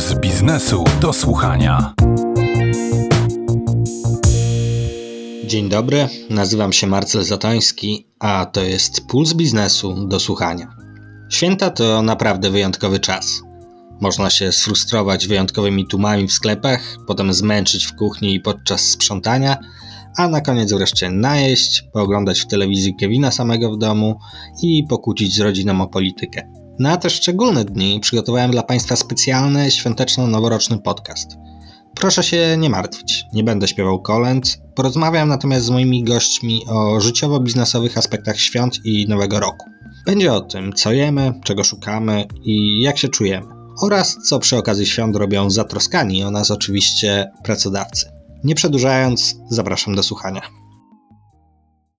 Puls biznesu do słuchania. Dzień dobry, nazywam się Marcel Zatoński, a to jest Puls biznesu do słuchania. Święta to naprawdę wyjątkowy czas. Można się sfrustrować wyjątkowymi tłumami w sklepach, potem zmęczyć w kuchni i podczas sprzątania, a na koniec wreszcie najeść, pooglądać w telewizji Kevina samego w domu i pokłócić z rodziną o politykę. Na te szczególne dni przygotowałem dla Państwa specjalny świąteczno-noworoczny podcast. Proszę się nie martwić, nie będę śpiewał kolęd, porozmawiam natomiast z moimi gośćmi o życiowo-biznesowych aspektach świąt i nowego roku. Będzie o tym, co jemy, czego szukamy i jak się czujemy, oraz co przy okazji świąt robią zatroskani o nas oczywiście pracodawcy. Nie przedłużając, zapraszam do słuchania.